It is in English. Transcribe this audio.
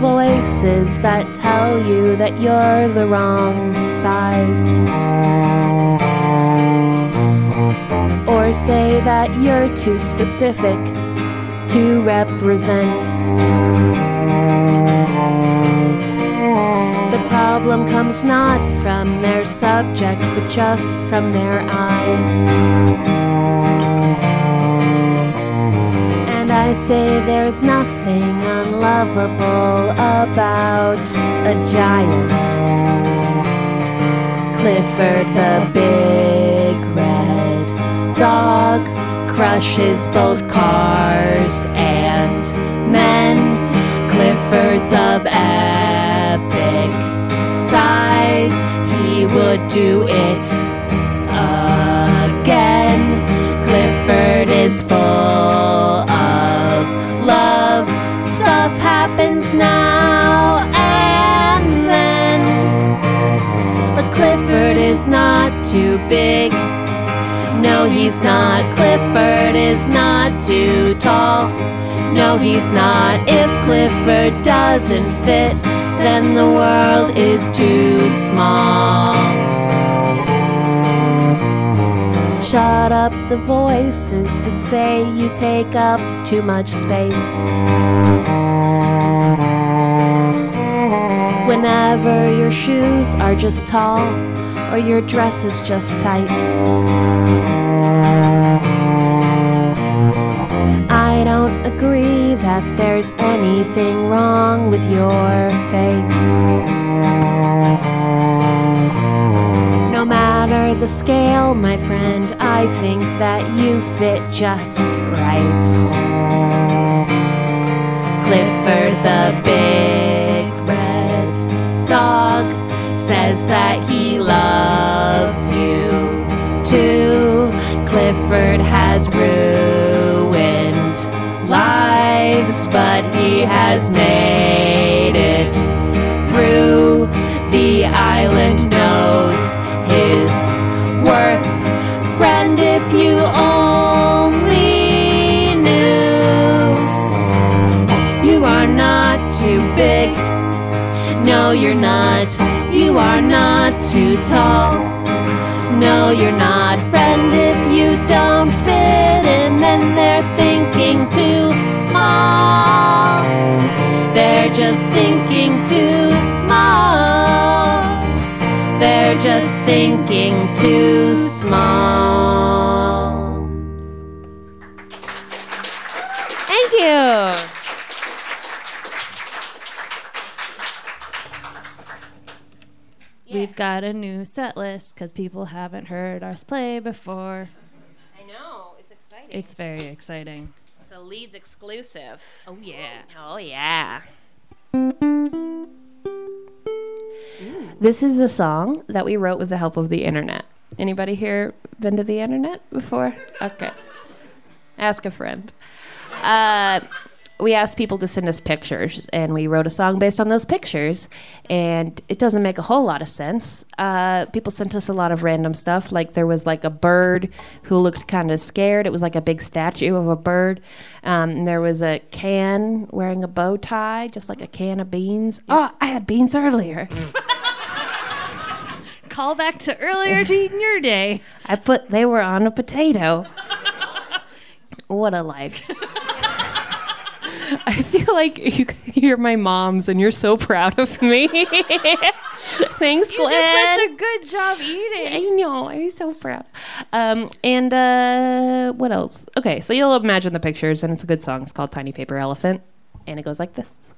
voices that tell you that you're the wrong size. Or say that you're too specific to represent. The problem comes not from their subject, but just from their eyes. I say there's nothing unlovable about a giant. Clifford the big red dog crushes both cars and men. Clifford's of epic size, he would do it is not too big. No, he's not. Clifford is not too tall. No, he's not. If Clifford doesn't fit, then the world is too small. Shut up the voices that say you take up too much space. Whenever your shoes are just tall or your dress is just tight. I don't agree that there's anything wrong with your face. No matter the scale, my friend, I think that you fit just right. Clifford the big says that he loves you too. Clifford has ruined lives, but he has made it through. The island knows his worth. Friend, if you only knew, you are not too big. No, you're not. You are not too tall. No, you're not. Friend, if you don't fit in, then they're thinking too small. They're just thinking too small. They're just thinking too small. We've got a new set list because people haven't heard us play before. I know, it's exciting. It's very exciting. It's a Leeds exclusive. Oh, yeah. Oh, yeah. This is a song that we wrote with the help of the internet. Anybody here been to the internet before? Okay. Ask a friend. Uh, we asked people to send us pictures, and we wrote a song based on those pictures. And it doesn't make a whole lot of sense. Uh, people sent us a lot of random stuff. Like there was like a bird who looked kind of scared. It was like a big statue of a bird. Um, and there was a can wearing a bow tie, just like a can of beans. Oh, I had beans earlier. Call back to earlier to in your day. I put they were on a potato. what a life. I feel like you, you're my mom's and you're so proud of me. Thanks, You Glenn. did such a good job eating. I know. I'm so proud. Um, and uh, what else? Okay, so you'll imagine the pictures, and it's a good song. It's called Tiny Paper Elephant, and it goes like this.